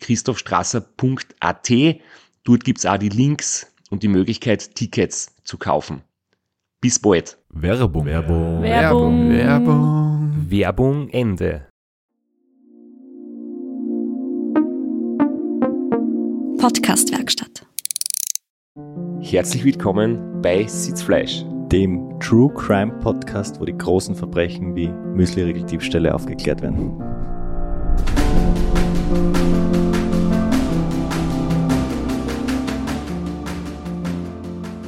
www.christophstrasser.at. Dort gibt's auch die Links und die Möglichkeit, Tickets zu kaufen. Bis bald. Werbung. Werbung. Werbung. Werbung. Werbung Ende. Podcastwerkstatt. Herzlich willkommen bei Sitzfleisch. dem True Crime Podcast, wo die großen Verbrechen wie Müsli-Riegel-Diebstähle aufgeklärt werden.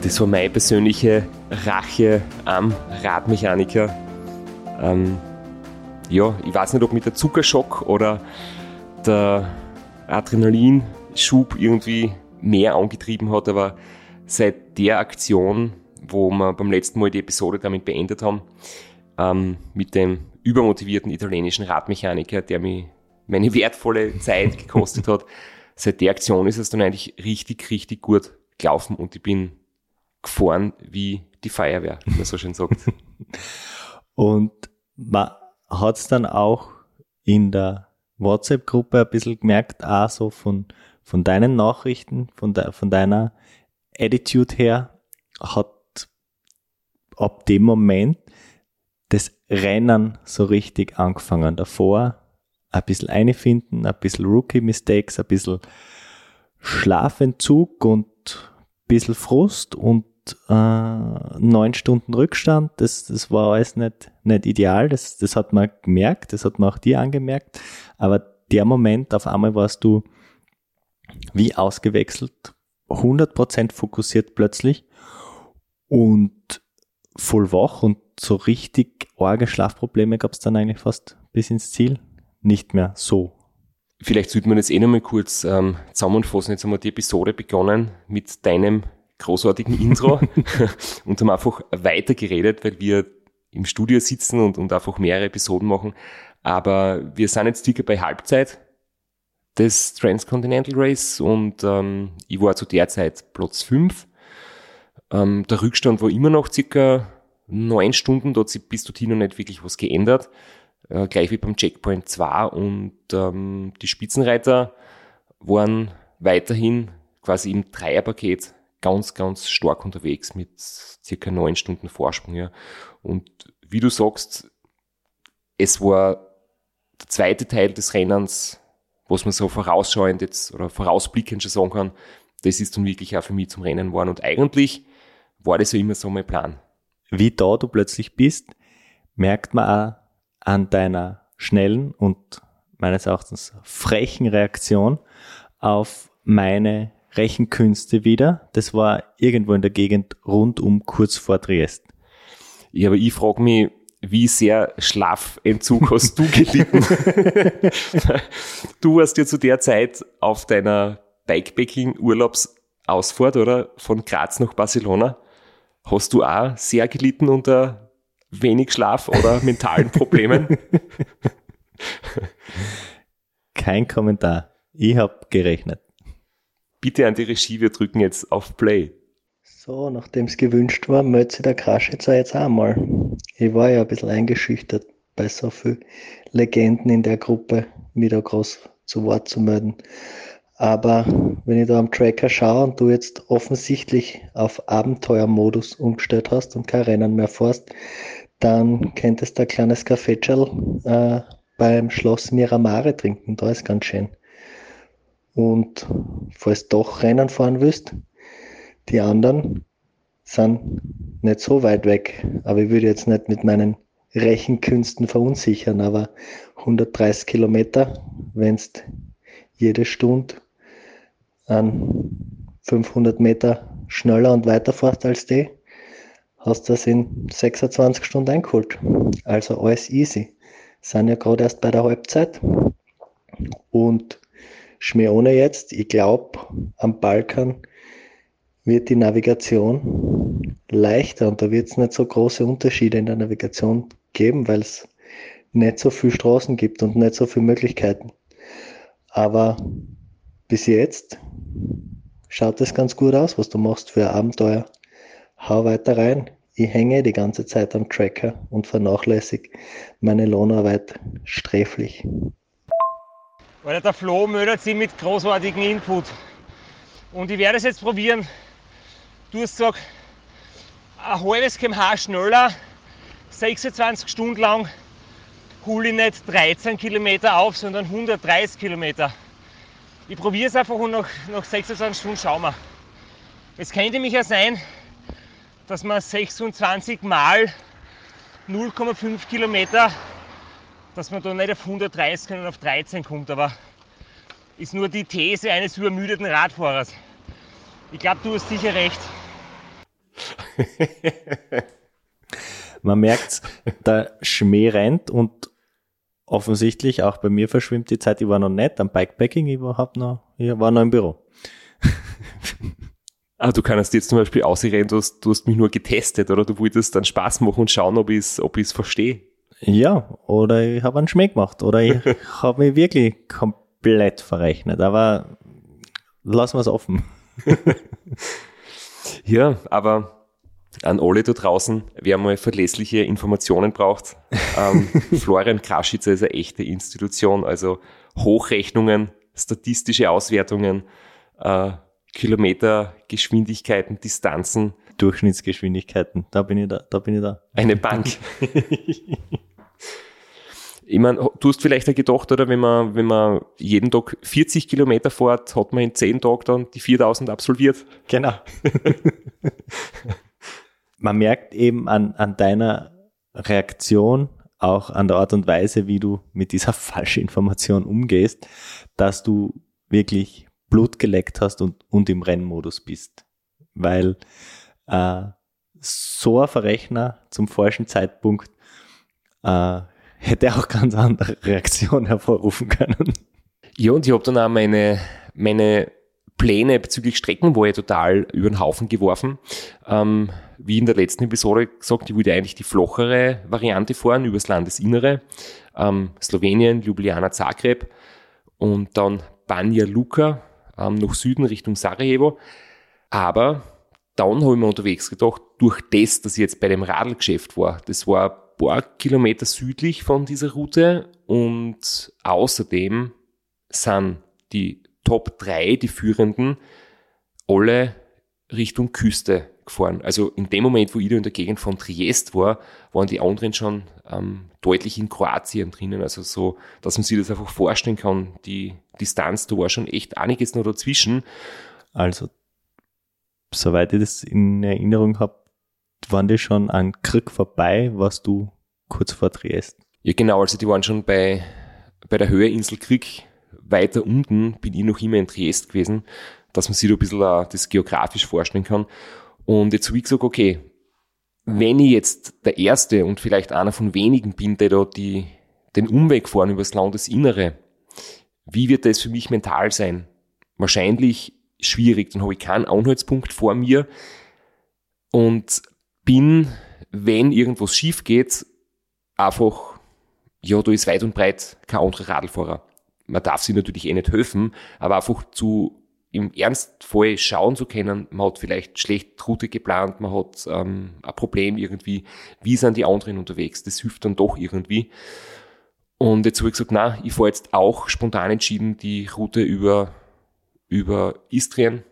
Das war meine persönliche Rache am Radmechaniker. Ähm, ja, ich weiß nicht, ob mit der Zuckerschock oder der Adrenalinschub irgendwie mehr angetrieben hat, aber seit der Aktion, wo wir beim letzten Mal die Episode damit beendet haben, ähm, mit dem übermotivierten italienischen Radmechaniker, der mir meine wertvolle Zeit gekostet hat, seit der Aktion ist es dann eigentlich richtig, richtig gut gelaufen und ich bin gefahren wie die Feuerwehr, wie man so schön sagt. Und man hat es dann auch in der WhatsApp-Gruppe ein bisschen gemerkt, auch so von, von deinen Nachrichten, von, de, von deiner Attitude her, hat ab dem Moment das Rennen so richtig angefangen. Davor ein bisschen einfinden, ein bisschen Rookie-Mistakes, ein bisschen Schlafentzug und ein bisschen Frust und äh, neun Stunden Rückstand. Das, das war alles nicht, nicht ideal. Das, das hat man gemerkt, das hat man auch dir angemerkt. Aber der Moment, auf einmal warst du wie ausgewechselt, 100% fokussiert plötzlich und voll wach und so richtig arge Schlafprobleme gab es dann eigentlich fast bis ins Ziel. Nicht mehr so. Vielleicht sollte man das eh nochmal kurz ähm, zusammenfassen. Jetzt haben wir die Episode begonnen mit deinem großartigen Intro und haben einfach weitergeredet, weil wir im Studio sitzen und, und einfach mehrere Episoden machen. Aber wir sind jetzt circa bei Halbzeit des Transcontinental Race und ähm, ich war zu der Zeit Platz 5. Ähm, der Rückstand war immer noch circa neun Stunden, da hat sich bis dorthin noch nicht wirklich was geändert. Äh, gleich wie beim Checkpoint 2 und ähm, die Spitzenreiter waren weiterhin quasi im Dreierpaket ganz, ganz stark unterwegs mit circa neun Stunden Vorsprung. Ja. Und wie du sagst, es war der zweite Teil des Rennens, was man so vorausschauend jetzt oder vorausblickend schon sagen kann, das ist dann wirklich auch für mich zum Rennen geworden. Und eigentlich war das ja immer so mein Plan. Wie da du plötzlich bist, merkt man auch an deiner schnellen und meines Erachtens frechen Reaktion auf meine Rechenkünste wieder. Das war irgendwo in der Gegend rund um kurz vor Triest. Ja, aber ich frage mich, wie sehr Schlafentzug hast du gelitten? du warst ja zu der Zeit auf deiner Bikepacking-Urlaubsausfahrt, oder? Von Graz nach Barcelona. Hast du auch sehr gelitten unter wenig Schlaf oder mentalen Problemen? Kein Kommentar. Ich habe gerechnet. Bitte an die Regie, wir drücken jetzt auf Play. So, nachdem es gewünscht war, meldet sich der Kraschitzer jetzt auch mal. Ich war ja ein bisschen eingeschüchtert bei so vielen Legenden in der Gruppe, da groß zu Wort zu melden. Aber wenn ich da am Tracker schaue und du jetzt offensichtlich auf Abenteuermodus umgestellt hast und kein Rennen mehr fährst, dann könntest du ein kleines Kaffeetschal äh, beim Schloss Miramare trinken. Da ist ganz schön. Und falls doch Rennen fahren willst, die anderen sind nicht so weit weg. Aber ich würde jetzt nicht mit meinen Rechenkünsten verunsichern, aber 130 Kilometer, wenn du jede Stunde an 500 Meter schneller und weiter fährst als die, hast du das in 26 Stunden eingeholt. Also alles easy. Sind ja gerade erst bei der Halbzeit. Und Schmäh ohne jetzt, ich glaube, am Balkan wird die Navigation leichter und da wird es nicht so große Unterschiede in der Navigation geben, weil es nicht so viele Straßen gibt und nicht so viele Möglichkeiten. Aber bis jetzt schaut es ganz gut aus, was du machst für ein Abenteuer. Hau weiter rein. Ich hänge die ganze Zeit am Tracker und vernachlässige meine Lohnarbeit sträflich. Weil der Flo mödert sie mit großartigem Input. Und ich werde es jetzt probieren. Du hast gesagt, ein halbes kmh schneller, 26 Stunden lang, hole ich nicht 13 Kilometer auf, sondern 130 Kilometer. Ich probiere es einfach und nach, nach 26 Stunden schauen wir. Es könnte mich ja sein, dass man 26 mal 0,5 Kilometer, dass man da nicht auf 130, sondern auf 13 kommt. Aber ist nur die These eines übermüdeten Radfahrers. Ich glaube, du hast sicher recht. Man merkt, der Schmäh rennt und offensichtlich auch bei mir verschwimmt die Zeit. Ich war noch nicht am Bikepacking, ich war, noch, ich war noch im Büro. Ah, du kannst jetzt zum Beispiel ausreden, du hast, du hast mich nur getestet oder du wolltest dann Spaß machen und schauen, ob ich es ob ich's verstehe. Ja, oder ich habe einen Schmäh gemacht oder ich habe mich wirklich komplett verrechnet. Aber lassen wir es offen. Ja, aber an alle da draußen, wer mal verlässliche Informationen braucht, ähm, Florian Kraschitzer ist eine echte Institution, also Hochrechnungen, statistische Auswertungen, äh, Kilometergeschwindigkeiten, Distanzen, Durchschnittsgeschwindigkeiten, da bin ich da, da bin ich da. eine Bank. Ich meine, du hast vielleicht auch gedacht, oder wenn man, wenn man jeden Tag 40 Kilometer fährt, hat man in 10 Tagen dann die 4000 absolviert. Genau. Man merkt eben an, an deiner Reaktion, auch an der Art und Weise, wie du mit dieser falschen Information umgehst, dass du wirklich Blut geleckt hast und, und im Rennmodus bist. Weil äh, so ein Verrechner zum falschen Zeitpunkt äh, hätte auch ganz andere Reaktionen hervorrufen können. Ja, und ich habe dann auch meine, meine Pläne bezüglich Streckenwahl total über den Haufen geworfen. Ähm, wie in der letzten Episode gesagt, ich wollte eigentlich die flochere Variante fahren übers Landesinnere. Ähm, Slowenien, Ljubljana, Zagreb und dann Banja Luka ähm, nach Süden Richtung Sarajevo. Aber dann habe ich mir unterwegs gedacht, durch das, dass ich jetzt bei dem Radlgeschäft war, das war paar Kilometer südlich von dieser Route und außerdem sind die Top 3, die führenden, alle Richtung Küste gefahren. Also in dem Moment, wo ich in der Gegend von Triest war, waren die anderen schon ähm, deutlich in Kroatien drinnen. Also so, dass man sich das einfach vorstellen kann, die Distanz, da war schon echt einiges noch dazwischen. Also, soweit ich das in Erinnerung habe, waren die schon an Krieg vorbei, was du kurz vor Triest. Ja genau, also die waren schon bei, bei der Höheinsel Krieg weiter unten, bin ich noch immer in Triest gewesen, dass man sich da ein bisschen äh, das geografisch vorstellen kann. Und jetzt habe ich gesagt, okay, wenn ich jetzt der Erste und vielleicht einer von wenigen bin, der da die, den Umweg fahren übers Landesinnere, wie wird das für mich mental sein? Wahrscheinlich schwierig, dann habe ich keinen Anhaltspunkt vor mir und bin, wenn irgendwas schief geht, einfach, ja, da ist weit und breit kein anderer Radlfahrer. Man darf sich natürlich eh nicht helfen, aber einfach zu im Ernstfall schauen zu können, man hat vielleicht schlecht Route geplant, man hat ähm, ein Problem irgendwie, wie sind die anderen unterwegs, das hilft dann doch irgendwie. Und jetzt habe ich gesagt, na, ich fahre jetzt auch spontan entschieden die Route über, über Istrien,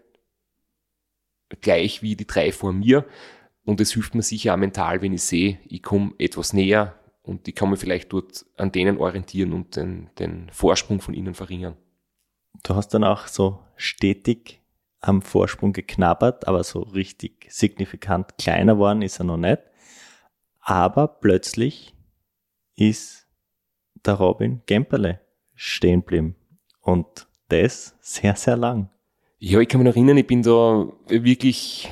gleich wie die drei vor mir. Und es hilft mir sicher auch mental, wenn ich sehe, ich komme etwas näher und ich kann mich vielleicht dort an denen orientieren und den, den Vorsprung von ihnen verringern. du hast dann auch so stetig am Vorsprung geknabbert, aber so richtig signifikant kleiner worden ist er noch nicht. Aber plötzlich ist der Robin Gemperle stehen geblieben. Und das sehr, sehr lang. Ja, ich kann mich erinnern, ich bin da wirklich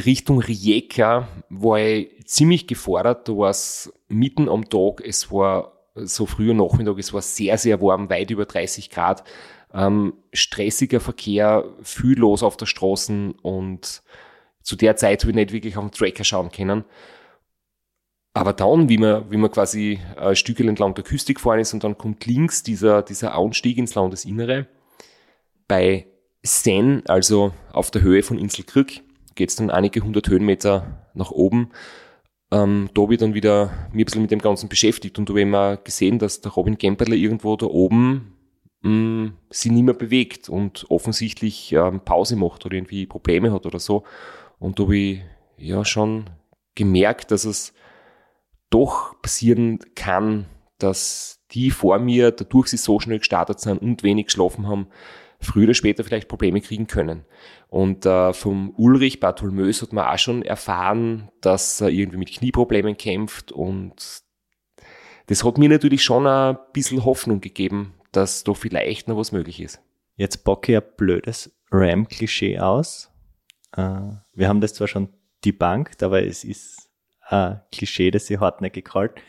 Richtung Rijeka, war ich ziemlich gefordert. Da war es mitten am Tag, es war so früher Nachmittag, es war sehr, sehr warm, weit über 30 Grad. Ähm, stressiger Verkehr, viel los auf der Straße und zu der Zeit habe ich nicht wirklich auf den Tracker schauen können. Aber dann, wie man, wie man quasi ein Stück entlang der Küste gefahren ist und dann kommt links dieser, dieser Anstieg ins Landesinnere, bei Sen, also auf der Höhe von Insel Krück, geht es dann einige hundert Höhenmeter nach oben. Ähm, da habe ich dann wieder mich ein bisschen mit dem Ganzen beschäftigt und habe mal gesehen, dass der Robin Gemperle irgendwo da oben mh, mm, sich nicht mehr bewegt und offensichtlich ähm, Pause macht oder irgendwie Probleme hat oder so. Und da habe ich ja schon gemerkt, dass es doch passieren kann, dass die vor mir, dadurch sie so schnell gestartet sind und wenig geschlafen haben, früher oder später vielleicht Probleme kriegen können. Und äh, vom Ulrich Bartholmös hat man auch schon erfahren, dass er irgendwie mit Knieproblemen kämpft und das hat mir natürlich schon ein bisschen Hoffnung gegeben, dass da vielleicht noch was möglich ist. Jetzt bocke ich ein blödes Ram-Klischee aus. Äh, wir haben das zwar schon debunked, aber es ist ein Klischee, das ich hartnäckig halte.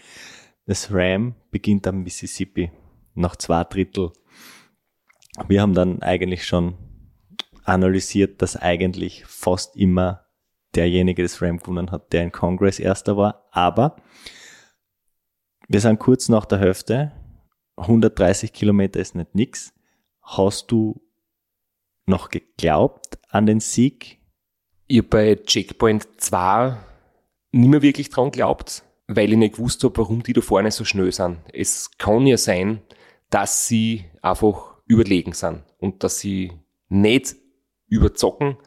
Das Ram beginnt am Mississippi, nach zwei Drittel wir haben dann eigentlich schon analysiert, dass eigentlich fast immer derjenige das Ram gewonnen hat, der in Congress erster war. Aber wir sind kurz nach der Hälfte. 130 Kilometer ist nicht nix. Hast du noch geglaubt an den Sieg? Ich habe bei Checkpoint 2 nicht mehr wirklich dran geglaubt, weil ich nicht gewusst habe, warum die da vorne so schnell sind. Es kann ja sein, dass sie einfach überlegen sind und dass sie nicht überzocken,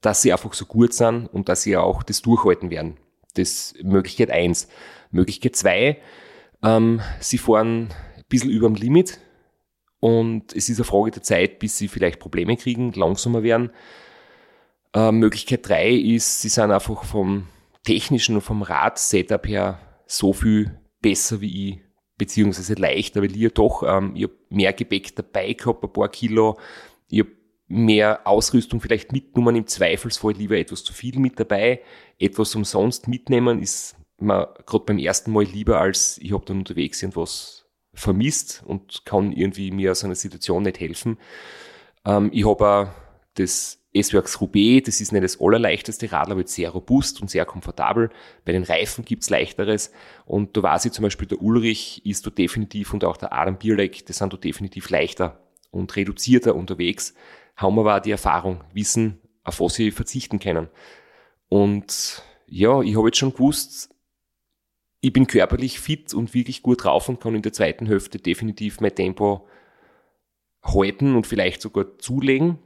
dass sie einfach so gut sind und dass sie auch das durchhalten werden. Das ist Möglichkeit eins. Möglichkeit zwei, ähm, sie fahren ein bisschen über dem Limit und es ist eine Frage der Zeit, bis sie vielleicht Probleme kriegen, langsamer werden. Ähm, Möglichkeit drei ist, sie sind einfach vom technischen und vom Rad-Setup her so viel besser wie ich beziehungsweise leichter, weil ich ja doch, ähm, ich habe mehr Gepäck dabei gehabt, ein paar Kilo, ich habe mehr Ausrüstung vielleicht mitgenommen, im Zweifelsfall lieber etwas zu viel mit dabei, etwas umsonst mitnehmen ist mir gerade beim ersten Mal lieber, als ich habe dann unterwegs irgendwas vermisst und kann irgendwie mir aus einer Situation nicht helfen. Ähm, ich habe das S-Works Roubaix, das ist nicht das allerleichteste Radl, aber sehr robust und sehr komfortabel. Bei den Reifen gibt's leichteres. Und da weiß ich zum Beispiel, der Ulrich ist da definitiv und auch der Adam Bierleck, das sind da definitiv leichter und reduzierter unterwegs. Haben auch die Erfahrung, wissen, auf was sie verzichten können. Und ja, ich habe jetzt schon gewusst, ich bin körperlich fit und wirklich gut drauf und kann in der zweiten Hälfte definitiv mein Tempo halten und vielleicht sogar zulegen.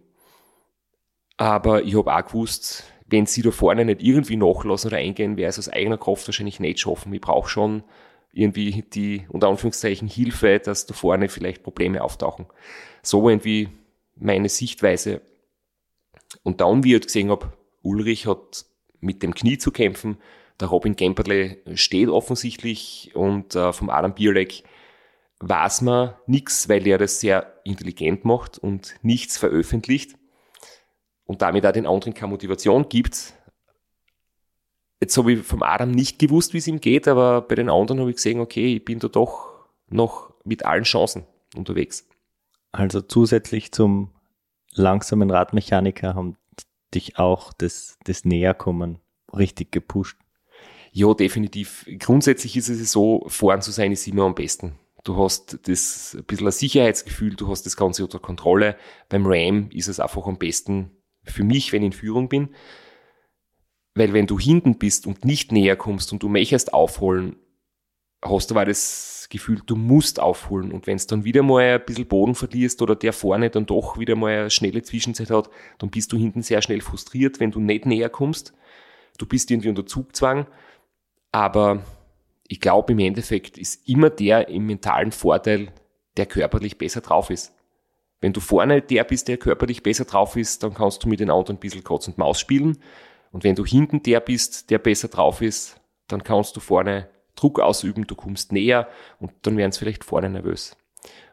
Aber ich habe auch gewusst, wenn sie da vorne nicht irgendwie nachlassen oder eingehen, wäre es aus eigener Kraft wahrscheinlich nicht schaffen. Ich brauche schon irgendwie die, unter Anführungszeichen, Hilfe, dass da vorne vielleicht Probleme auftauchen. So irgendwie meine Sichtweise. Und dann, wie ich halt gesehen habe, Ulrich hat mit dem Knie zu kämpfen, der Robin Gemperle steht offensichtlich und äh, vom Adam Bierleck weiß man nichts, weil er das sehr intelligent macht und nichts veröffentlicht und damit auch den anderen keine Motivation gibt. Jetzt habe ich vom Adam nicht gewusst, wie es ihm geht, aber bei den anderen habe ich gesehen, okay, ich bin da doch noch mit allen Chancen unterwegs. Also zusätzlich zum langsamen Radmechaniker haben dich auch das, das Näherkommen richtig gepusht. Ja, definitiv. Grundsätzlich ist es so, fahren zu sein ist immer am besten. Du hast das ein bisschen ein Sicherheitsgefühl, du hast das Ganze unter Kontrolle. Beim Ram ist es einfach am besten, für mich, wenn ich in Führung bin. Weil wenn du hinten bist und nicht näher kommst und du möchtest aufholen, hast du aber das Gefühl, du musst aufholen. Und wenn es dann wieder mal ein bisschen Boden verlierst oder der vorne dann doch wieder mal eine schnelle Zwischenzeit hat, dann bist du hinten sehr schnell frustriert, wenn du nicht näher kommst. Du bist irgendwie unter Zugzwang. Aber ich glaube, im Endeffekt ist immer der im mentalen Vorteil, der körperlich besser drauf ist. Wenn du vorne der bist, der körperlich besser drauf ist, dann kannst du mit den anderen ein bisschen Katz und Maus spielen. Und wenn du hinten der bist, der besser drauf ist, dann kannst du vorne Druck ausüben, du kommst näher und dann werden sie vielleicht vorne nervös.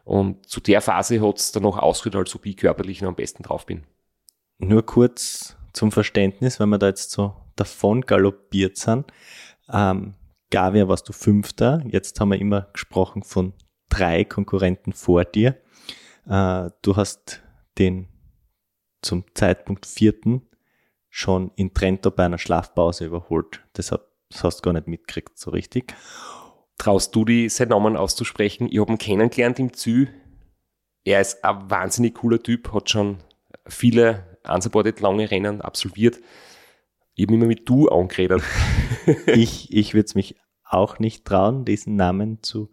Und zu der Phase hat es dann noch ausgehört, als ob ich körperlich noch am besten drauf bin. Nur kurz zum Verständnis, wenn wir da jetzt so davon galoppiert sind. Ähm, Gavia warst du Fünfter, jetzt haben wir immer gesprochen von drei Konkurrenten vor dir. Äh, du hast den zum Zeitpunkt vierten schon in Trento bei einer Schlafpause überholt. Deshalb das hast du gar nicht mitgekriegt, so richtig. Traust du die, seinen Namen auszusprechen? Ich habe ihn kennengelernt im Zü. Er ist ein wahnsinnig cooler Typ, hat schon viele unsupported lange Rennen absolviert. Ich habe immer mit du angeredet. ich ich würde es mich auch nicht trauen, diesen Namen zu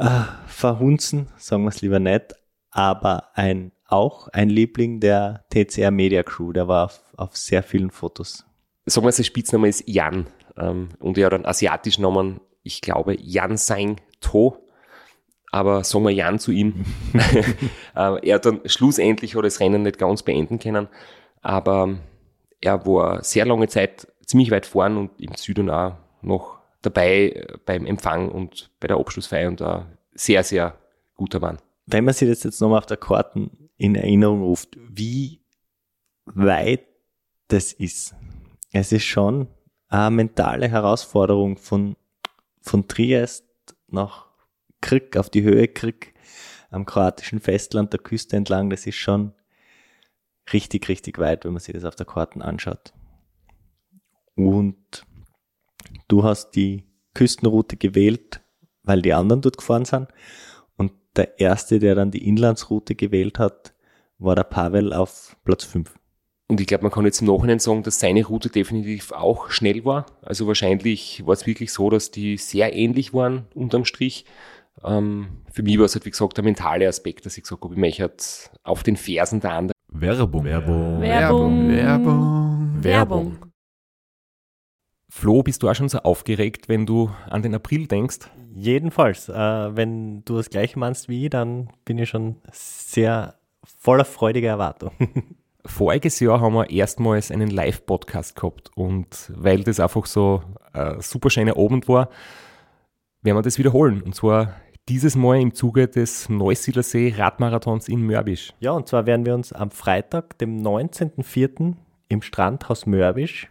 äh, verhunzen, sagen wir es lieber nicht. Aber ein auch ein Liebling der TCR Media Crew, der war auf, auf sehr vielen Fotos sagen wir, sein Spitzname ist Jan. Ähm, und er hat einen asiatischen Namen, ich glaube, Jan Sang To. Aber sagen wir Jan zu ihm. äh, er hat dann schlussendlich hat das Rennen nicht ganz beenden können. Aber er war sehr lange Zeit ziemlich weit vorn und im Süden auch noch dabei äh, beim Empfang und bei der Abschlussfeier und ein sehr, sehr guter Mann. Wenn man sich das jetzt nochmal auf der Karten in Erinnerung ruft, wie weit das ist, es ist schon eine mentale Herausforderung von, von Triest nach Krieg, auf die Höhe Krieg, am kroatischen Festland der Küste entlang. Das ist schon richtig, richtig weit, wenn man sich das auf der Karten anschaut. Und du hast die Küstenroute gewählt, weil die anderen dort gefahren sind. Und der erste, der dann die Inlandsroute gewählt hat, war der Pavel auf Platz 5. Und ich glaube, man kann jetzt im Nachhinein sagen, dass seine Route definitiv auch schnell war. Also wahrscheinlich war es wirklich so, dass die sehr ähnlich waren unterm Strich. Ähm, für mich war es halt, wie gesagt, der mentale Aspekt, dass ich gesagt habe, ich möchte halt auf den Fersen der anderen. Werbung. Werbung. Werbung. Werbung. Werbung. Flo, bist du auch schon so aufgeregt, wenn du an den April denkst? Jedenfalls. Äh, wenn du das gleiche meinst wie ich, dann bin ich schon sehr voller freudiger Erwartung. Voriges Jahr haben wir erstmals einen Live-Podcast gehabt und weil das einfach so ein super schöner Abend war, werden wir das wiederholen. Und zwar dieses Mal im Zuge des Neusiedlersee Radmarathons in Mörbisch. Ja, und zwar werden wir uns am Freitag, dem 19.04. im Strandhaus Mörbisch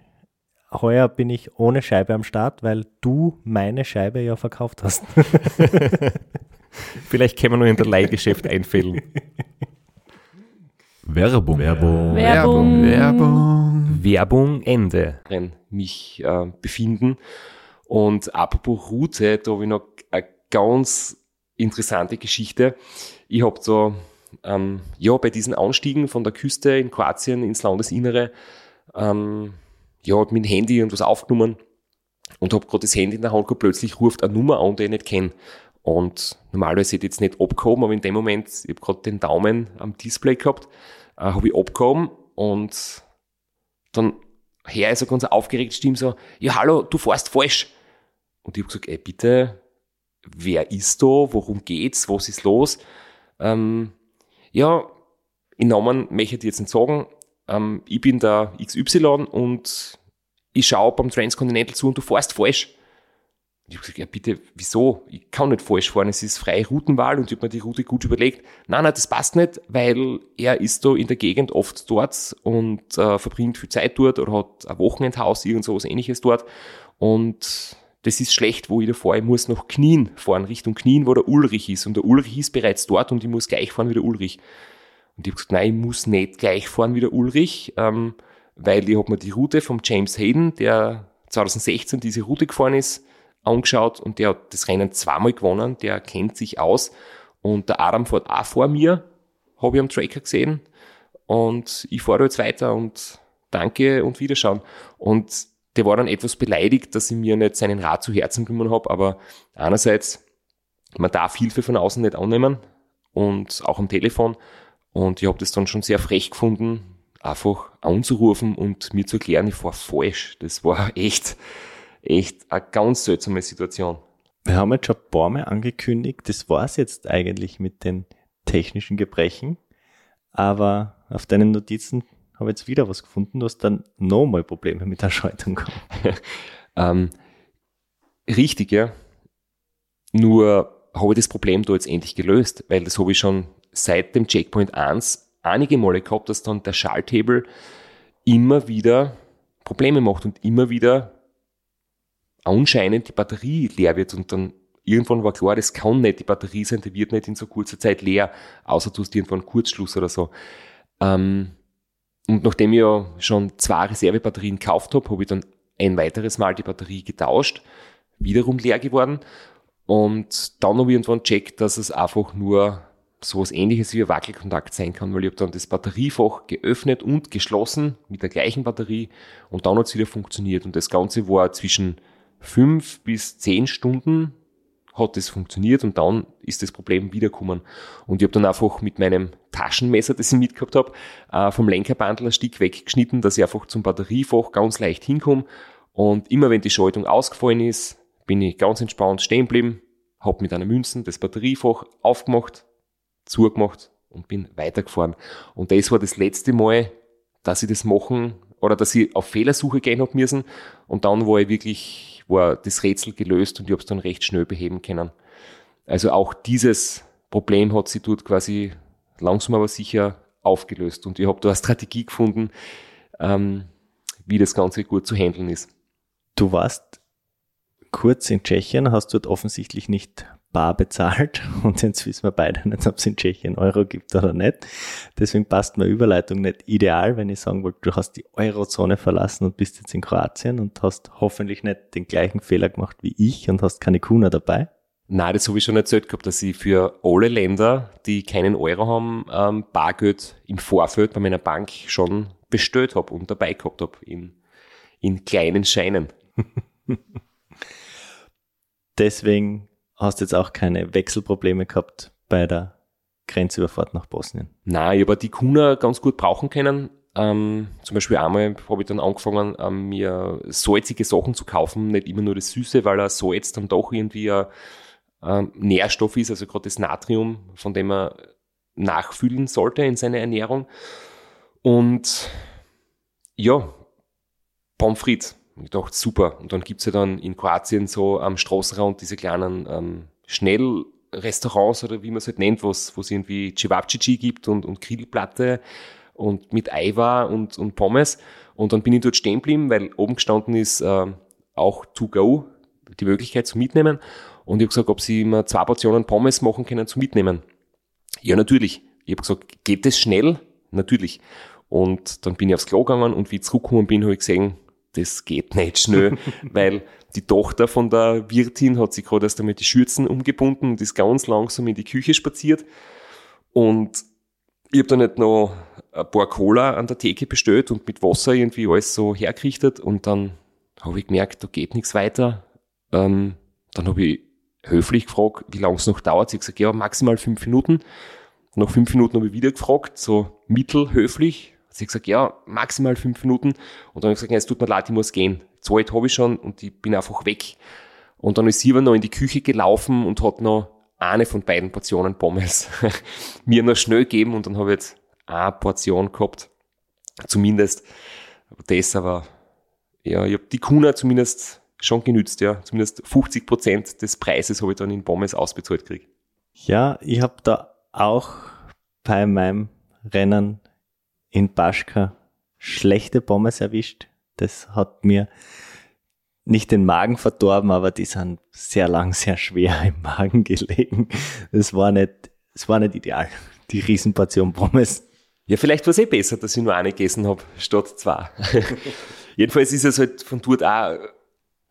Heuer bin ich ohne Scheibe am Start, weil du meine Scheibe ja verkauft hast. Vielleicht können wir nur in der Leihgeschäft einfällen. Werbung. Werbung. Werbung. Werbung. Werbung Ende. Mich äh, befinden. Und apropos Route, da habe ich noch eine ganz interessante Geschichte. Ich habe so, ähm, ja, bei diesen Anstiegen von der Küste in Kroatien ins Landesinnere, ähm, ja, mit dem Handy irgendwas aufgenommen und habe gerade das Handy in der Hand gehabt, plötzlich ruft eine Nummer an, die ich nicht kenne. Und normalerweise hätte ich jetzt nicht abgehoben, aber in dem Moment, ich habe gerade den Daumen am Display gehabt, äh, habe ich abgehoben und dann her ist eine ganz aufgeregte Stimme so, ja hallo, du fährst falsch. Und ich habe gesagt, ey bitte, wer ist da, worum geht's, was ist los? Ähm, ja, in Namen möchte ich jetzt nicht sagen, ähm, ich bin der XY und ich schaue beim Transcontinental zu und du fährst falsch. Ich habe gesagt, ja bitte, wieso? Ich kann nicht falsch fahren, es ist freie Routenwahl und ich habe mir die Route gut überlegt. Nein, nein, das passt nicht, weil er ist da in der Gegend oft dort und äh, verbringt viel Zeit dort oder hat ein Wochenendhaus, irgend so ähnliches dort. Und das ist schlecht, wo ich da fahre. Ich muss nach Knien fahren, Richtung Knien, wo der Ulrich ist. Und der Ulrich ist bereits dort und ich muss gleich fahren wie der Ulrich. Und ich habe gesagt, nein, ich muss nicht gleich fahren wie der Ulrich, ähm, weil ich habe mir die Route vom James Hayden, der 2016 diese Route gefahren ist, angeschaut und der hat das Rennen zweimal gewonnen, der kennt sich aus. Und der Adam fährt auch vor mir, habe ich am Tracker gesehen. Und ich fahre jetzt weiter und danke und Wiederschauen. Und der war dann etwas beleidigt, dass ich mir nicht seinen Rat zu Herzen genommen habe, aber einerseits, man darf Hilfe von außen nicht annehmen und auch am Telefon. Und ich habe das dann schon sehr frech gefunden, einfach anzurufen und mir zu erklären, ich war falsch. Das war echt, echt eine ganz seltsame Situation. Wir haben jetzt schon ein paar Mal angekündigt, das war's jetzt eigentlich mit den technischen Gebrechen. Aber auf deinen Notizen habe ich jetzt wieder was gefunden. Du hast dann nochmal Probleme mit der Schaltung gehabt. ähm, richtig, ja. Nur habe ich das Problem da jetzt endlich gelöst, weil das habe ich schon seit dem Checkpoint 1 einige Male gehabt, dass dann der Schalthebel immer wieder Probleme macht und immer wieder anscheinend die Batterie leer wird und dann irgendwann war klar, das kann nicht die Batterie sein, die wird nicht in so kurzer Zeit leer, außer du hast irgendwann einen Kurzschluss oder so. Ähm, und nachdem ich ja schon zwei Reservebatterien gekauft habe, habe ich dann ein weiteres Mal die Batterie getauscht, wiederum leer geworden. Und dann habe ich irgendwann checkt, dass es einfach nur sowas ähnliches wie ein Wackelkontakt sein kann, weil ich habe dann das Batteriefach geöffnet und geschlossen mit der gleichen Batterie und dann hat es wieder funktioniert. Und das Ganze war zwischen fünf bis zehn Stunden hat es funktioniert und dann ist das Problem wiedergekommen. Und ich habe dann einfach mit meinem Taschenmesser, das ich mitgehabt habe, äh, vom Lenkerbandel ein Stück weggeschnitten, dass ich einfach zum Batteriefach ganz leicht hinkomme. Und immer wenn die Schaltung ausgefallen ist, bin ich ganz entspannt stehen geblieben, habe mit einer Münzen das Batteriefach aufgemacht, zugemacht und bin weitergefahren. Und das war das letzte Mal, dass ich das machen oder dass ich auf Fehlersuche gehen habe müssen. Und dann war ich wirklich, war das Rätsel gelöst und ich habe es dann recht schnell beheben können. Also auch dieses Problem hat sich dort quasi langsam aber sicher aufgelöst. Und ich habe da eine Strategie gefunden, ähm, wie das Ganze gut zu handeln ist. Du warst kurz in Tschechien, hast dort offensichtlich nicht bar bezahlt und jetzt wissen wir beide nicht, ob es in Tschechien Euro gibt oder nicht. Deswegen passt meine Überleitung nicht ideal, wenn ich sagen wollte, du hast die Eurozone verlassen und bist jetzt in Kroatien und hast hoffentlich nicht den gleichen Fehler gemacht wie ich und hast keine Kuna dabei. Nein, das habe ich schon erzählt gehabt, dass ich für alle Länder, die keinen Euro haben, ähm, Bargeld im Vorfeld bei meiner Bank schon bestellt habe und dabei gehabt habe in, in kleinen Scheinen. Deswegen hast jetzt auch keine Wechselprobleme gehabt bei der Grenzüberfahrt nach Bosnien. Nein, ich habe die Kuna ganz gut brauchen können. Ähm, zum Beispiel einmal habe ich dann angefangen, ähm, mir salzige Sachen zu kaufen, nicht immer nur das Süße, weil er Salz dann doch irgendwie ein ähm, Nährstoff ist, also gerade das Natrium, von dem man nachfüllen sollte in seiner Ernährung. Und ja, Pommes frites Ich dachte, super. Und dann gibt's ja dann in Kroatien so am Straßenrand diese kleinen ähm, Schnellrestaurants oder wie man es halt nennt, wo es irgendwie Cevapcici gibt und, und Grillplatte und mit Eiwa und, und Pommes. Und dann bin ich dort stehen geblieben, weil oben gestanden ist äh, auch to go, die Möglichkeit zu mitnehmen. Und ich habe gesagt, ob sie mir zwei Portionen Pommes machen können zu mitnehmen. Ja, natürlich. Ich habe gesagt, geht das schnell? Natürlich. Und dann bin ich aufs Klo gegangen und wie ich zurückgekommen bin, habe ich gesehen, das geht nicht schnell, weil die Tochter von der Wirtin hat sich gerade erst einmal die Schürzen umgebunden und ist ganz langsam in die Küche spaziert. Und ich habe dann nicht noch ein paar Cola an der Theke bestellt und mit Wasser irgendwie alles so hergerichtet und dann habe ich gemerkt, da geht nichts weiter. Ähm, dann habe ich höflich gefragt, wie lange es noch dauert. Sie hat gesagt, ja, maximal fünf Minuten. Nach fünf Minuten habe ich wieder gefragt, so mittelhöflich. Sie hat gesagt, ja, maximal fünf Minuten. Und dann habe ich gesagt, ja, es tut mir leid, ich muss gehen. Zeit habe ich schon und ich bin einfach weg. Und dann ist sie aber noch in die Küche gelaufen und hat noch eine von beiden Portionen Pommes mir noch schnell gegeben und dann habe ich jetzt eine Portion gehabt. Zumindest. Das aber, ja, ich habe die Kuna zumindest schon genützt, ja. Zumindest 50 Prozent des Preises habe ich dann in Pommes ausbezahlt gekriegt. Ja, ich habe da auch bei meinem Rennen in Baschka schlechte Pommes erwischt. Das hat mir nicht den Magen verdorben, aber die sind sehr lang, sehr schwer im Magen gelegen. Das war nicht, das war nicht ideal, die Riesenportion Pommes. Ja, vielleicht war es eh besser, dass ich nur eine gegessen habe, statt zwei. Jedenfalls ist es halt von dort auch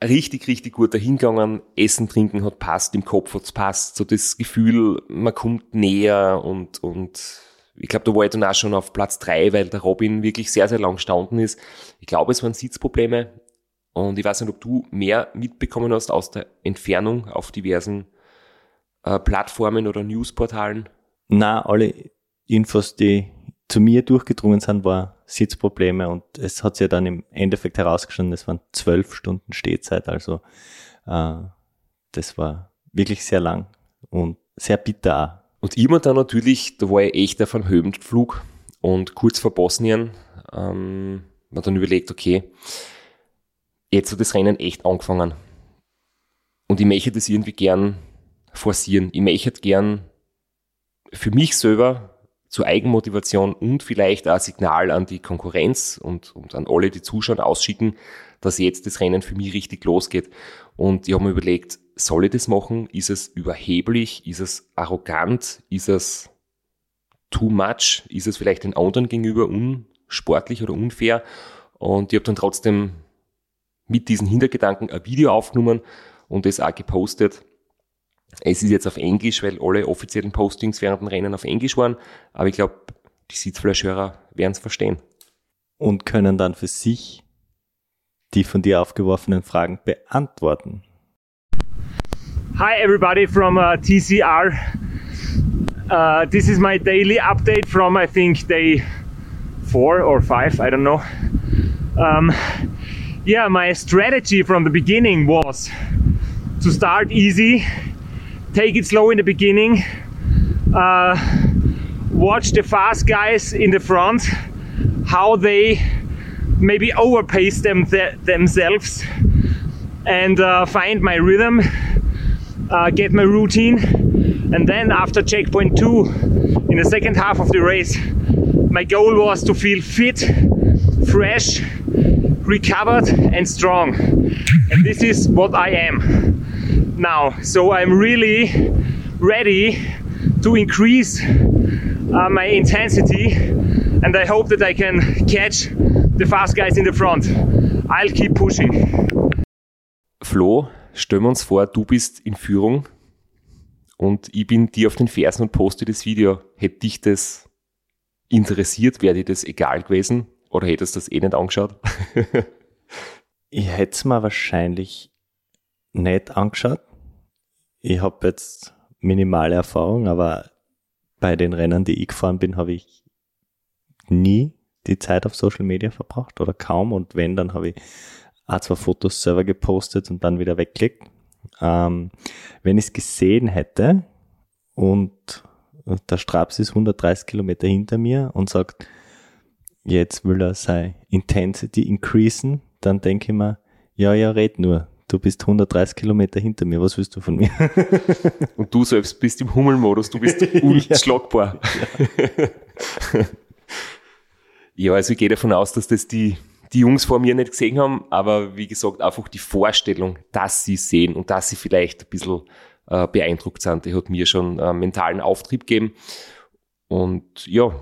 richtig, richtig gut dahingegangen. Essen, Trinken hat passt, im Kopf hat's passt. So das Gefühl, man kommt näher und, und ich glaube, da war ich dann auch schon auf Platz drei, weil der Robin wirklich sehr, sehr lang gestanden ist. Ich glaube, es waren Sitzprobleme. Und ich weiß nicht, ob du mehr mitbekommen hast aus der Entfernung auf diversen äh, Plattformen oder Newsportalen. Na, alle Infos, die zu mir durchgedrungen sind, war Sitzprobleme und es hat sich dann im Endeffekt herausgestellt, es waren zwölf Stunden Stehzeit, also äh, das war wirklich sehr lang und sehr bitter auch. Und immer dann natürlich, da war ich echt auf einem Höhenflug und kurz vor Bosnien ähm, man dann überlegt, okay, jetzt hat das Rennen echt angefangen. Und ich möchte das irgendwie gern forcieren. Ich möchte gern für mich selber zur Eigenmotivation und vielleicht auch ein Signal an die Konkurrenz und, und an alle, die zuschauen, ausschicken, dass jetzt das Rennen für mich richtig losgeht. Und ich habe mir überlegt, soll ich das machen? Ist es überheblich? Ist es arrogant? Ist es too much? Ist es vielleicht den anderen gegenüber unsportlich oder unfair? Und ich habe dann trotzdem mit diesen Hintergedanken ein Video aufgenommen und das auch gepostet. Es ist jetzt auf Englisch, weil alle offiziellen Postings während dem Rennen auf Englisch waren. Aber ich glaube, die Sitzfleischhörer werden es verstehen. Und können dann für sich die von dir aufgeworfenen Fragen beantworten. Hi everybody from uh, TCR. Uh, this is my daily update from I think day four or five, I don't know. Um, yeah, my strategy from the beginning was to start easy take it slow in the beginning. Uh, watch the fast guys in the front, how they maybe overpace them th- themselves, and uh, find my rhythm, uh, get my routine, and then after checkpoint two, in the second half of the race, my goal was to feel fit, fresh, recovered, and strong. And this is what I am now. So I'm really ready to increase uh, my intensity and I hope that I can catch the fast guys in the front. I'll keep pushing. Flo, stellen wir uns vor, du bist in Führung und ich bin dir auf den Fersen und poste das Video. Hätte dich das interessiert, wäre dir das egal gewesen oder hättest du das eh nicht angeschaut? ich hätte es mir wahrscheinlich nicht angeschaut, ich habe jetzt minimale Erfahrung, aber bei den Rennen, die ich gefahren bin, habe ich nie die Zeit auf Social Media verbracht oder kaum. Und wenn, dann habe ich auch zwei Fotos selber gepostet und dann wieder weggelegt. Ähm, wenn ich es gesehen hätte und der Straps ist 130 Kilometer hinter mir und sagt, jetzt will er seine Intensity increasen, dann denke ich mir, Ja, ja, red nur. Du bist 130 Kilometer hinter mir. Was willst du von mir? Und du selbst bist im Hummelmodus, du bist unschlagbar. Ja. ja, also ich gehe davon aus, dass das die, die Jungs vor mir nicht gesehen haben, aber wie gesagt, einfach die Vorstellung, dass sie sehen und dass sie vielleicht ein bisschen äh, beeindruckt sind, die hat mir schon äh, mentalen Auftrieb gegeben. Und ja,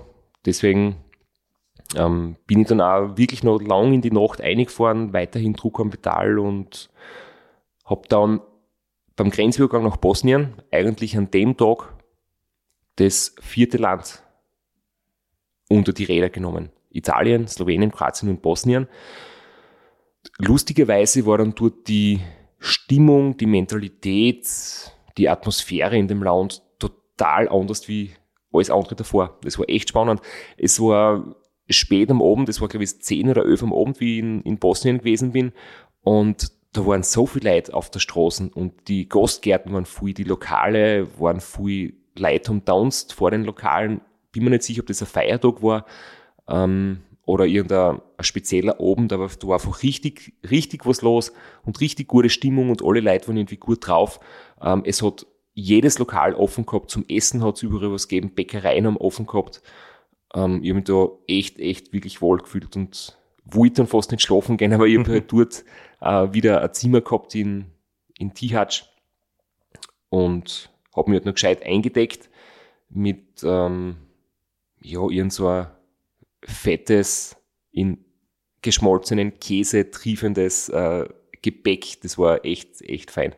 deswegen ähm, bin ich dann auch wirklich noch lang in die Nacht eingefahren, weiterhin Druck am Pedal und habe dann beim Grenzübergang nach Bosnien eigentlich an dem Tag das vierte Land unter die Räder genommen. Italien, Slowenien, Kroatien und Bosnien. Lustigerweise war dann dort die Stimmung, die Mentalität, die Atmosphäre in dem Land total anders wie alles andere davor. Das war echt spannend. Es war spät am Abend, das war glaube ich 10 oder 11 am Abend, wie ich in, in Bosnien gewesen bin. Und da waren so viele Leute auf der Straße und die Gastgärten waren voll, die Lokale waren voll, Leute umtanzt vor den Lokalen. Bin mir nicht sicher, ob das ein Feiertag war ähm, oder irgendein ein spezieller Abend, aber da war einfach richtig, richtig was los und richtig gute Stimmung und alle Leute waren irgendwie gut drauf. Ähm, es hat jedes Lokal offen gehabt, zum Essen hat es überall was gegeben, Bäckereien haben offen gehabt. Ähm, ich habe mich da echt, echt wirklich wohl gefühlt und wollte dann fast nicht schlafen gehen, aber ich habe halt dort äh, wieder ein Zimmer gehabt in, in Tihatsch und habe mich halt noch gescheit eingedeckt mit ähm, ja, irgend so ein fettes, in geschmolzenen Käse triefendes äh, Gebäck. Das war echt, echt fein.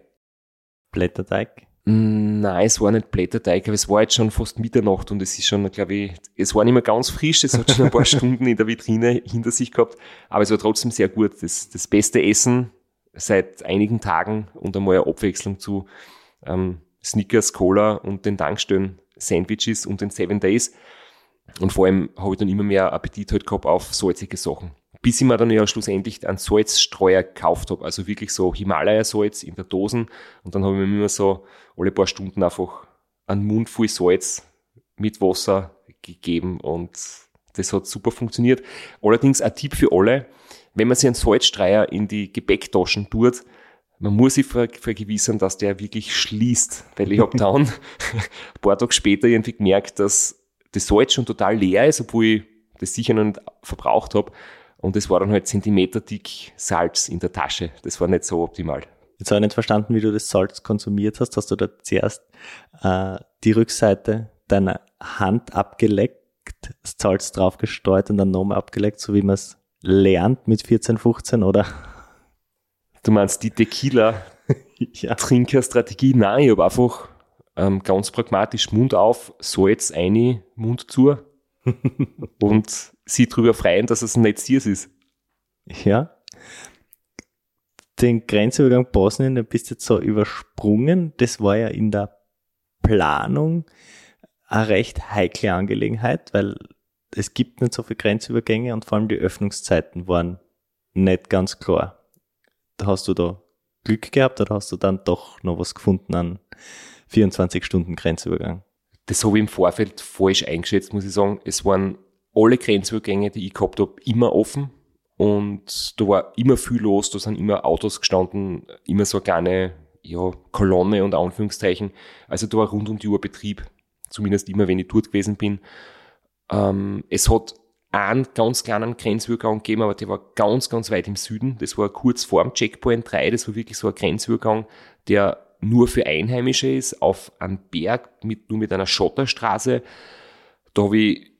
Blätterteig? Nein, es war nicht Blätterteig, aber es war jetzt schon fast Mitternacht und es ist schon, glaube ich, es war nicht mehr ganz frisch, es hat schon ein paar Stunden in der Vitrine hinter sich gehabt, aber es war trotzdem sehr gut. Das, das beste Essen seit einigen Tagen und einmal eine Abwechslung zu ähm, Snickers, Cola und den Tankstellen, Sandwiches und den Seven Days. Und vor allem habe ich dann immer mehr Appetit halt gehabt auf salzige Sachen. Bis ich mir dann ja schlussendlich einen Salzstreuer gekauft habe, also wirklich so Himalaya-Salz in der Dosen. Und dann habe ich mir immer so alle paar Stunden einfach einen Mund voll Salz mit Wasser gegeben. Und das hat super funktioniert. Allerdings ein Tipp für alle, wenn man sich einen Salzstreuer in die Gepäcktaschen tut, man muss sich vergewissern, dass der wirklich schließt, weil ich habe dann ein paar Tage später irgendwie gemerkt, dass das Salz schon total leer ist, obwohl ich das sicher noch nicht verbraucht habe. Und es war dann halt zentimeterdick Salz in der Tasche. Das war nicht so optimal. Jetzt habe ich nicht verstanden, wie du das Salz konsumiert hast. Hast du da zuerst äh, die Rückseite deiner Hand abgeleckt, das Salz draufgestreut und dann nochmal abgeleckt, so wie man es lernt mit 14, 15 oder? Du meinst die Tequila-Trinkerstrategie? ja. Nein, ich habe einfach ähm, ganz pragmatisch Mund auf, Salz eine, Mund zu und sie drüber freuen, dass es ein Netziers ist. Ja. Den Grenzübergang Bosnien, den bist du jetzt so übersprungen. Das war ja in der Planung eine recht heikle Angelegenheit, weil es gibt nicht so viele Grenzübergänge und vor allem die Öffnungszeiten waren nicht ganz klar. Da hast du da Glück gehabt oder hast du dann doch noch was gefunden an 24 Stunden Grenzübergang? Das habe ich im Vorfeld falsch eingeschätzt, muss ich sagen. Es waren alle Grenzübergänge, die ich gehabt habe, immer offen. Und da war immer viel los, da sind immer Autos gestanden, immer so eine kleine ja, Kolonne und Anführungszeichen. Also da war rund um die Uhr Betrieb, zumindest immer, wenn ich dort gewesen bin. Ähm, es hat einen ganz kleinen Grenzübergang gegeben, aber der war ganz, ganz weit im Süden. Das war kurz vor dem Checkpoint 3, das war wirklich so ein Grenzübergang, der nur für Einheimische ist, auf einem Berg, mit, nur mit einer Schotterstraße. Da habe ich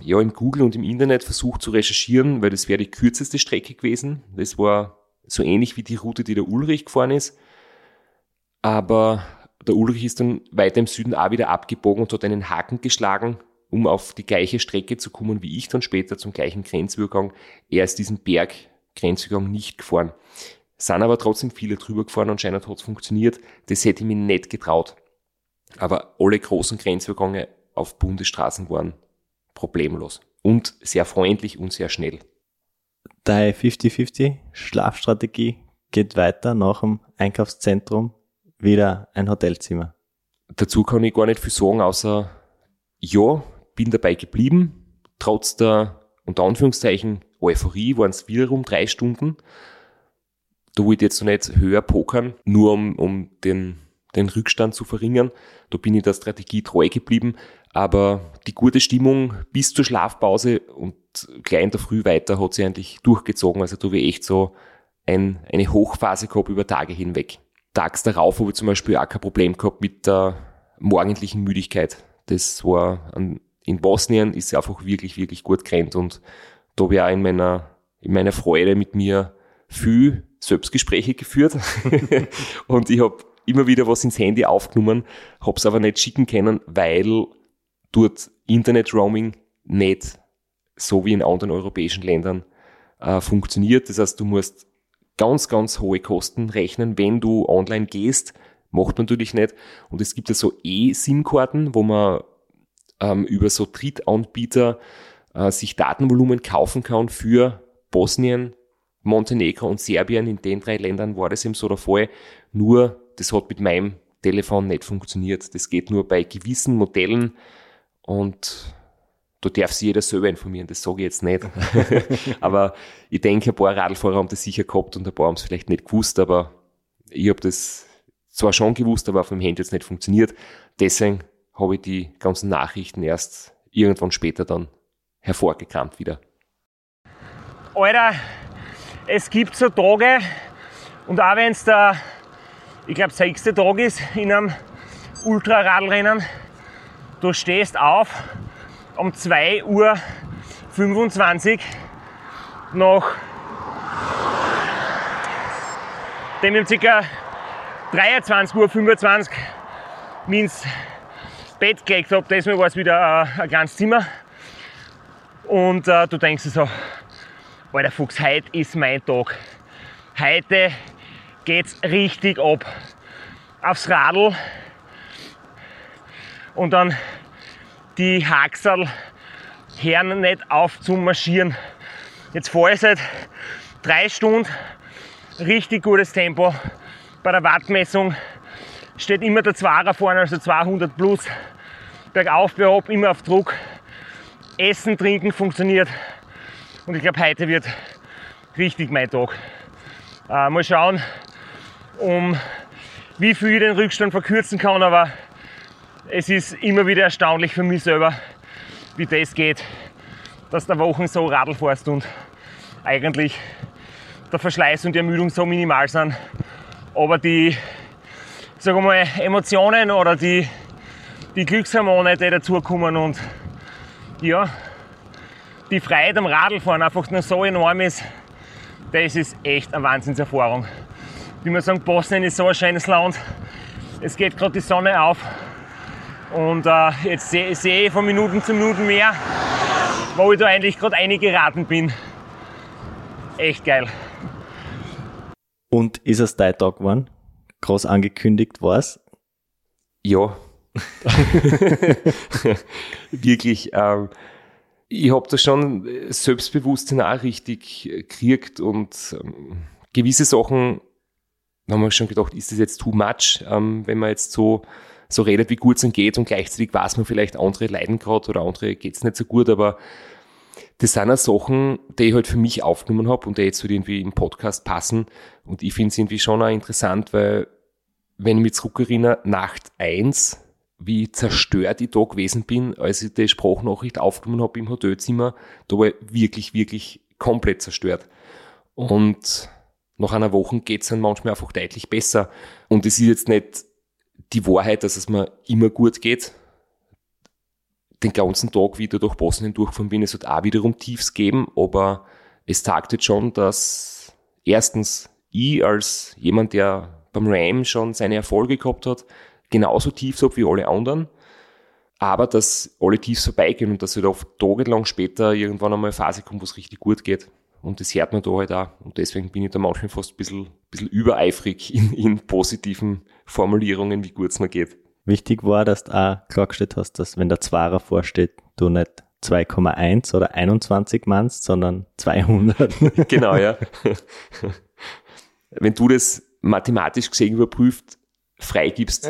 ja im Google und im Internet versucht zu recherchieren, weil das wäre die kürzeste Strecke gewesen. Das war so ähnlich wie die Route, die der Ulrich gefahren ist. Aber der Ulrich ist dann weiter im Süden auch wieder abgebogen und hat einen Haken geschlagen, um auf die gleiche Strecke zu kommen wie ich dann später zum gleichen Grenzübergang. Er ist diesen Berg Grenzübergang nicht gefahren. Sind aber trotzdem viele drüber gefahren, anscheinend hat es funktioniert. Das hätte ich mir nicht getraut. Aber alle großen Grenzübergänge auf Bundesstraßen waren problemlos und sehr freundlich und sehr schnell. Deine 50-50 Schlafstrategie geht weiter nach dem Einkaufszentrum wieder ein Hotelzimmer. Dazu kann ich gar nicht viel sagen, außer ja, bin dabei geblieben. Trotz der unter Anführungszeichen Euphorie waren es wiederum drei Stunden da wollte ich jetzt noch nicht höher pokern, nur um, um den, den Rückstand zu verringern. Da bin ich der Strategie treu geblieben. Aber die gute Stimmung bis zur Schlafpause und gleich in der Früh weiter hat sie eigentlich durchgezogen. Also da habe ich echt so ein, eine Hochphase gehabt über Tage hinweg. Tags darauf habe ich zum Beispiel auch kein Problem gehabt mit der morgendlichen Müdigkeit. Das war an, in Bosnien ist sie einfach wirklich, wirklich gut gerannt und da habe ich auch in meiner, in meiner Freude mit mir viel Selbstgespräche geführt und ich habe immer wieder was ins Handy aufgenommen, habe es aber nicht schicken können, weil dort Internet-Roaming nicht so wie in anderen europäischen Ländern äh, funktioniert. Das heißt, du musst ganz, ganz hohe Kosten rechnen, wenn du online gehst. Macht man natürlich nicht. Und es gibt ja so E-SIM-Karten, wo man ähm, über so Drittanbieter äh, sich Datenvolumen kaufen kann für Bosnien, Montenegro und Serbien. In den drei Ländern war das eben so der Fall. Nur, das hat mit meinem Telefon nicht funktioniert. Das geht nur bei gewissen Modellen und da darf sich jeder selber informieren, das sage ich jetzt nicht. aber ich denke, ein paar Radlfahrer haben das sicher gehabt und ein paar haben es vielleicht nicht gewusst, aber ich habe das zwar schon gewusst, aber auf dem Handy jetzt nicht funktioniert. Deswegen habe ich die ganzen Nachrichten erst irgendwann später dann hervorgekramt wieder. Alter, es gibt so Tage, und auch wenn es der, ich glaube, sechste Tag ist in einem Ultraradlrennen, du stehst auf um 2 Uhr 25 nach dem um ca. 23 Uhr 25 mich ins Bett gelegt habe. Diesmal war es wieder äh, ein kleines Zimmer. Und äh, du denkst dir so, Alter Fuchs, heute ist mein Tag. Heute geht's richtig ab. Aufs Radl und dann die Haxel hören nicht auf zu marschieren. Jetzt fahre ich seit drei Stunden richtig gutes Tempo. Bei der Wattmessung steht immer der Zwarer vorne, also 200 plus. Bergauf, bergab, immer auf Druck. Essen, Trinken funktioniert. Und ich glaube, heute wird richtig mein Tag. Äh, mal schauen, um wie viel ich den Rückstand verkürzen kann, aber es ist immer wieder erstaunlich für mich selber, wie das geht, dass du Wochen so Radl fährst und eigentlich der Verschleiß und die Ermüdung so minimal sind. Aber die wir mal, Emotionen oder die, die Glückshormone, die dazukommen und ja, die Freiheit am Radlfahren einfach nur so enorm ist, das ist echt eine Wahnsinnserfahrung. Wie man sagen, Bosnien ist so ein schönes Land. Es geht gerade die Sonne auf und äh, jetzt sehe seh ich von Minuten zu Minuten mehr, wo ich da eigentlich gerade eingeraten bin. Echt geil. Und ist es dein Tag geworden? Groß angekündigt war es? Ja. Wirklich. Ähm, ich habe da schon Selbstbewusstsein auch richtig gekriegt und ähm, gewisse Sachen haben wir schon gedacht, ist das jetzt too much, ähm, wenn man jetzt so so redet, wie gut es ihm geht und gleichzeitig weiß man vielleicht, andere leiden gerade oder andere geht's nicht so gut, aber das sind auch Sachen, die ich halt für mich aufgenommen habe und die jetzt halt irgendwie im Podcast passen und ich finde es irgendwie schon auch interessant, weil wenn ich mich zurückerinnere, Nacht eins, wie zerstört ich da gewesen bin, als ich die Sprachnachricht aufgenommen habe im Hotelzimmer, da war ich wirklich, wirklich komplett zerstört. Und nach einer Woche geht's dann manchmal einfach deutlich besser. Und es ist jetzt nicht die Wahrheit, dass es mir immer gut geht. Den ganzen Tag wieder durch Bosnien durchgefahren bin, es hat auch wiederum Tiefs geben, aber es sagt jetzt schon, dass erstens ich als jemand, der beim Ram schon seine Erfolge gehabt hat, genauso tief habe wie alle anderen, aber dass alle Tiefs vorbeigehen und dass halt oft tagelang später irgendwann einmal eine Phase kommt, wo es richtig gut geht. Und das hört man da halt auch. Und deswegen bin ich da manchmal fast ein bisschen, bisschen übereifrig in, in positiven Formulierungen, wie gut es mir geht. Wichtig war, dass du auch klargestellt hast, dass wenn der Zwarer vorsteht, du nicht 2,1 oder 21 meinst, sondern 200. genau, ja. wenn du das mathematisch gesehen überprüft freigibst,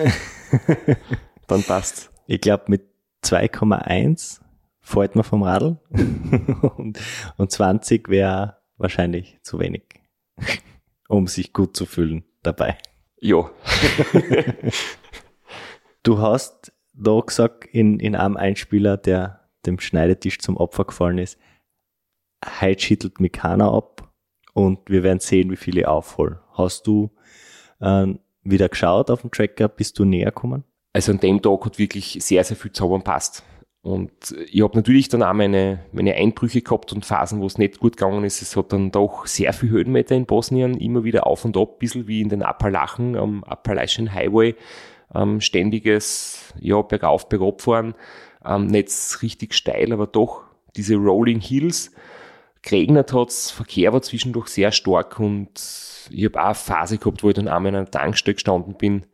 dann passt. Ich glaube, mit 2,1 fällt man vom Radl und, und 20 wäre wahrscheinlich zu wenig. um sich gut zu fühlen dabei. Ja. Du hast da gesagt, in, in einem Einspieler, der dem Schneidetisch zum Opfer gefallen ist, heute schüttelt mich keiner ab und wir werden sehen, wie viele ich aufhol. Hast du äh, wieder geschaut auf dem Tracker? Bist du näher gekommen? Also an dem Tag hat wirklich sehr, sehr viel zusammenpasst. Und ich habe natürlich dann auch meine, meine Einbrüche gehabt und Phasen, wo es nicht gut gegangen ist. Es hat dann doch sehr viel Höhenmeter in Bosnien, immer wieder auf und ab, ein bisschen wie in den Appalachen am Appalachian Highway. Ähm, ständiges, ja, bergauf, bergab fahren. Ähm, nicht richtig steil, aber doch diese Rolling Hills. Geregnet hat's, Verkehr war zwischendurch sehr stark und ich habe auch eine Phase gehabt, wo ich dann einmal in einer Tankstelle gestanden bin,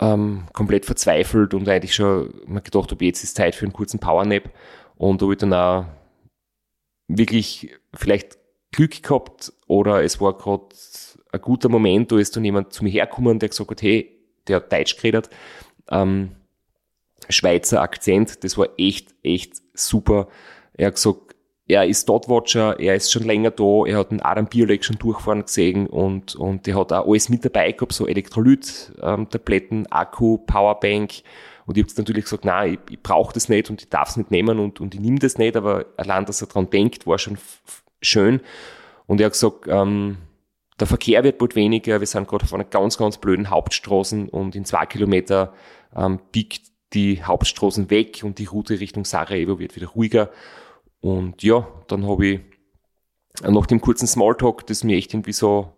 ähm, komplett verzweifelt und eigentlich schon mir gedacht habe, jetzt ist Zeit für einen kurzen Powernap. Und habe ich dann auch wirklich vielleicht Glück gehabt oder es war gerade ein guter Moment, da ist dann jemand zu mir hergekommen, der gesagt hat, hey, der hat Deutsch geredet, ähm, Schweizer Akzent, das war echt, echt super. Er hat gesagt, er ist Dotwatcher, er ist schon länger da, er hat einen Adam Bierleg schon durchfahren gesehen und, und er hat auch alles mit dabei gehabt, so Elektrolyt-Tabletten, ähm, Akku, Powerbank. Und ich habe natürlich gesagt, nein, ich, ich brauche das nicht und ich darf es nicht nehmen und, und ich nehme das nicht, aber allein, dass er dran denkt, war schon schön. Und er hat gesagt, ähm, der Verkehr wird bald weniger, wir sind gerade auf einer ganz, ganz blöden Hauptstraße und in zwei Kilometer ähm, biegt die Hauptstraßen weg und die Route Richtung Sarajevo wird wieder ruhiger. Und ja, dann habe ich nach dem kurzen Smalltalk, das mir echt irgendwie so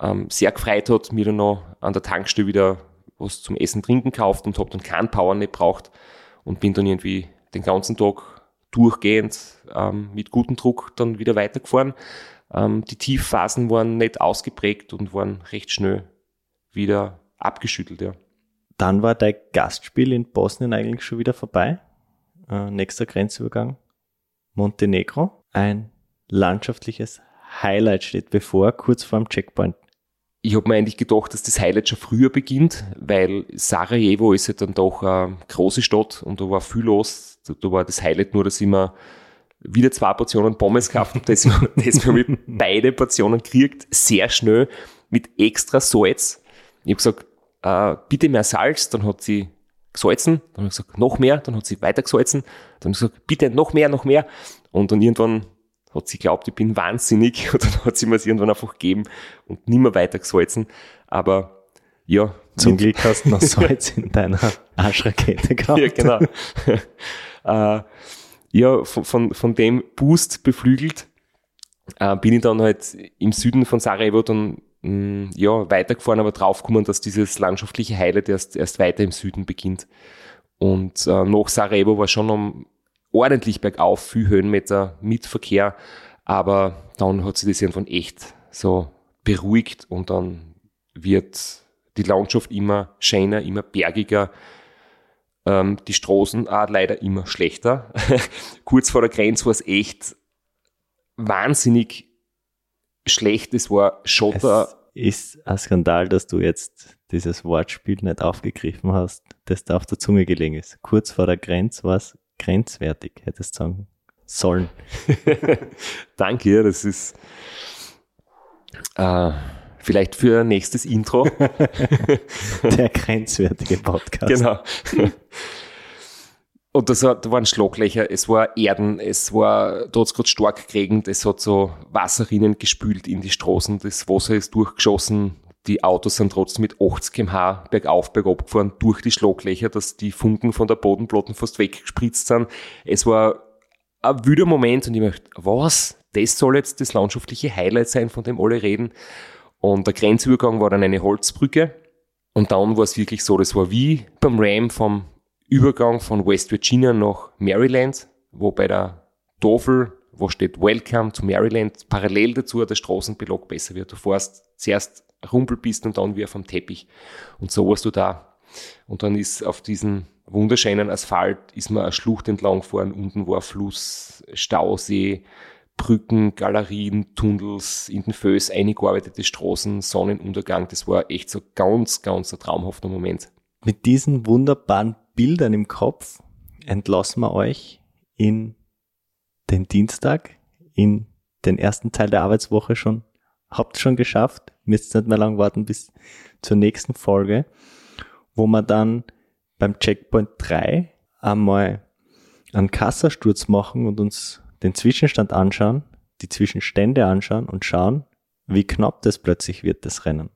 ähm, sehr gefreut hat, mir dann noch an der Tankstelle wieder was zum Essen, Trinken gekauft und habe dann keinen Power nicht braucht und bin dann irgendwie den ganzen Tag durchgehend ähm, mit gutem Druck dann wieder weitergefahren. Ähm, die Tiefphasen waren nicht ausgeprägt und waren recht schnell wieder abgeschüttelt, ja. Dann war dein Gastspiel in Bosnien eigentlich schon wieder vorbei. Äh, nächster Grenzübergang Montenegro. Ein landschaftliches Highlight steht bevor, kurz vor dem Checkpoint. Ich habe mir eigentlich gedacht, dass das Highlight schon früher beginnt, weil Sarajevo ist ja dann doch eine große Stadt und da war viel los. Da war das Highlight nur, dass ich mir wieder zwei Portionen Pommes gekauft habe. Das, das wir mit beide Portionen gekriegt, sehr schnell, mit extra Salz. Ich habe gesagt, äh, bitte mehr Salz, dann hat sie gesalzen, dann habe ich gesagt, noch mehr, dann hat sie weiter gesalzen, dann habe ich gesagt, bitte noch mehr, noch mehr. Und dann irgendwann hat sie glaubt, ich bin wahnsinnig und dann hat sie mir es irgendwann einfach gegeben und nimmer weiter gesalzen. Aber ja. Zum Glück hast du noch Salz in deiner Arschrakete gehabt. ja, genau. äh, ja, von, von, von dem Boost beflügelt äh, bin ich dann halt im Süden von Sarajevo dann mh, ja, weitergefahren, aber draufgekommen, dass dieses landschaftliche Highlight erst, erst weiter im Süden beginnt. Und äh, nach Sarajevo war schon um, ordentlich bergauf, viel Höhenmeter mit Verkehr, aber dann hat sich das irgendwann echt so beruhigt und dann wird die Landschaft immer schöner, immer bergiger, ähm, die Straßen auch leider immer schlechter. Kurz vor der Grenze war es echt wahnsinnig schlecht. Es war Schotter. Es ist ein Skandal, dass du jetzt dieses Wortspiel nicht aufgegriffen hast, das da auf der Zunge gelegen ist. Kurz vor der Grenze war es grenzwertig, hättest du sagen sollen. Danke, das ist äh, vielleicht für nächstes Intro. der grenzwertige Podcast. Genau. Und das da waren Schlaglöcher, es war Erden, es war, es gerade stark geregnet, es hat so Wasserrinnen gespült in die Straßen, das Wasser ist durchgeschossen, die Autos sind trotzdem mit 80 km/h bergauf, bergab gefahren durch die Schlaglöcher, dass die Funken von der Bodenplatte fast weggespritzt sind. Es war ein wüder Moment und ich möchte, was? Das soll jetzt das landschaftliche Highlight sein, von dem alle reden. Und der Grenzübergang war dann eine Holzbrücke. Und dann war es wirklich so, das war wie beim Ram vom Übergang von West Virginia nach Maryland, wo bei der Tafel, wo steht Welcome to Maryland, parallel dazu der Straßenbelag besser wird. Du fährst zuerst Rumpelpisten und dann wie auf Teppich. Und so warst du da. Und dann ist auf diesen wunderschönen Asphalt ist man eine Schlucht entlang gefahren. Unten war Fluss, Stausee, Brücken, Galerien, Tunnels, in den Föß eingearbeitete Straßen, Sonnenuntergang. Das war echt so ganz, ganz ein traumhafter Moment. Mit diesen wunderbaren Bildern im Kopf entlassen wir euch in den Dienstag, in den ersten Teil der Arbeitswoche schon habt schon geschafft, müsst nicht mehr lang warten bis zur nächsten Folge, wo wir dann beim Checkpoint 3 einmal einen Kassasturz machen und uns den Zwischenstand anschauen, die Zwischenstände anschauen und schauen, wie knapp das plötzlich wird, das Rennen.